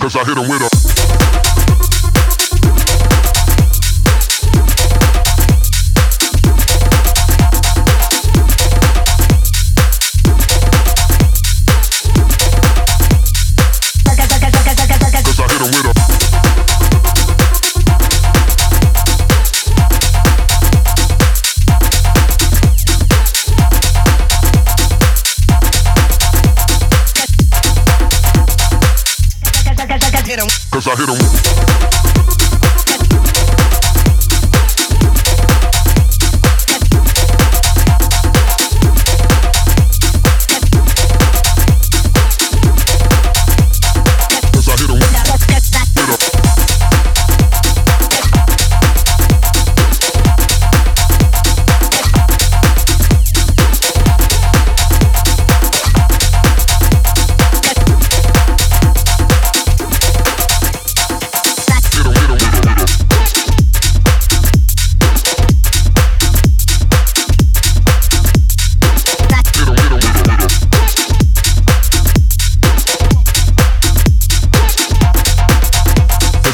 Cause I hit him with a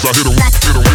I hit him, hit him.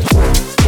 it.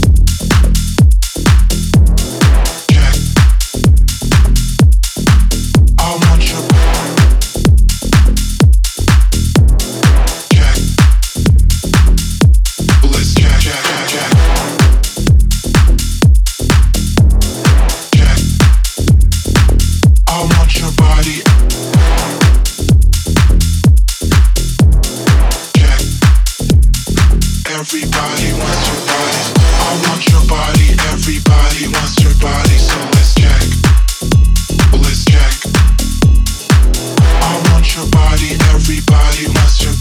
Everybody wants your body. I want your body. Everybody wants your body. So let's jack. Let's jack. I want your body. Everybody wants your.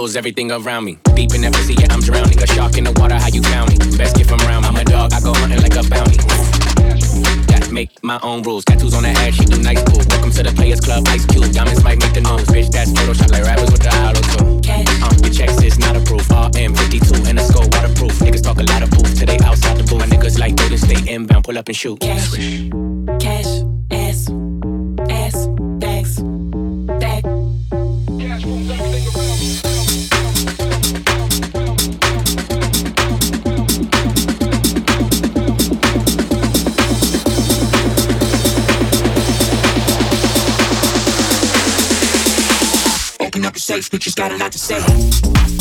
rules everything around me. Deep in that pussy, yeah, I'm drowning. A shark in the water, how you found me? Best gift from round me. I'm a dog, I go hunting like a bounty. Gotta make my own rules. Tattoos on the ass, she do nice cool. Welcome to the Players Club, Ice Cube. Diamonds might make the news. Bitch, that's Photoshop like rappers with the auto tune. Um, your checks is not approved. RM52 and a skull waterproof. Niggas talk a lot of poof. Today outside the booth. My niggas like Golden State inbound. Pull up and shoot. Cash, cash, ass, ass. Safe, bitches got a lot to say.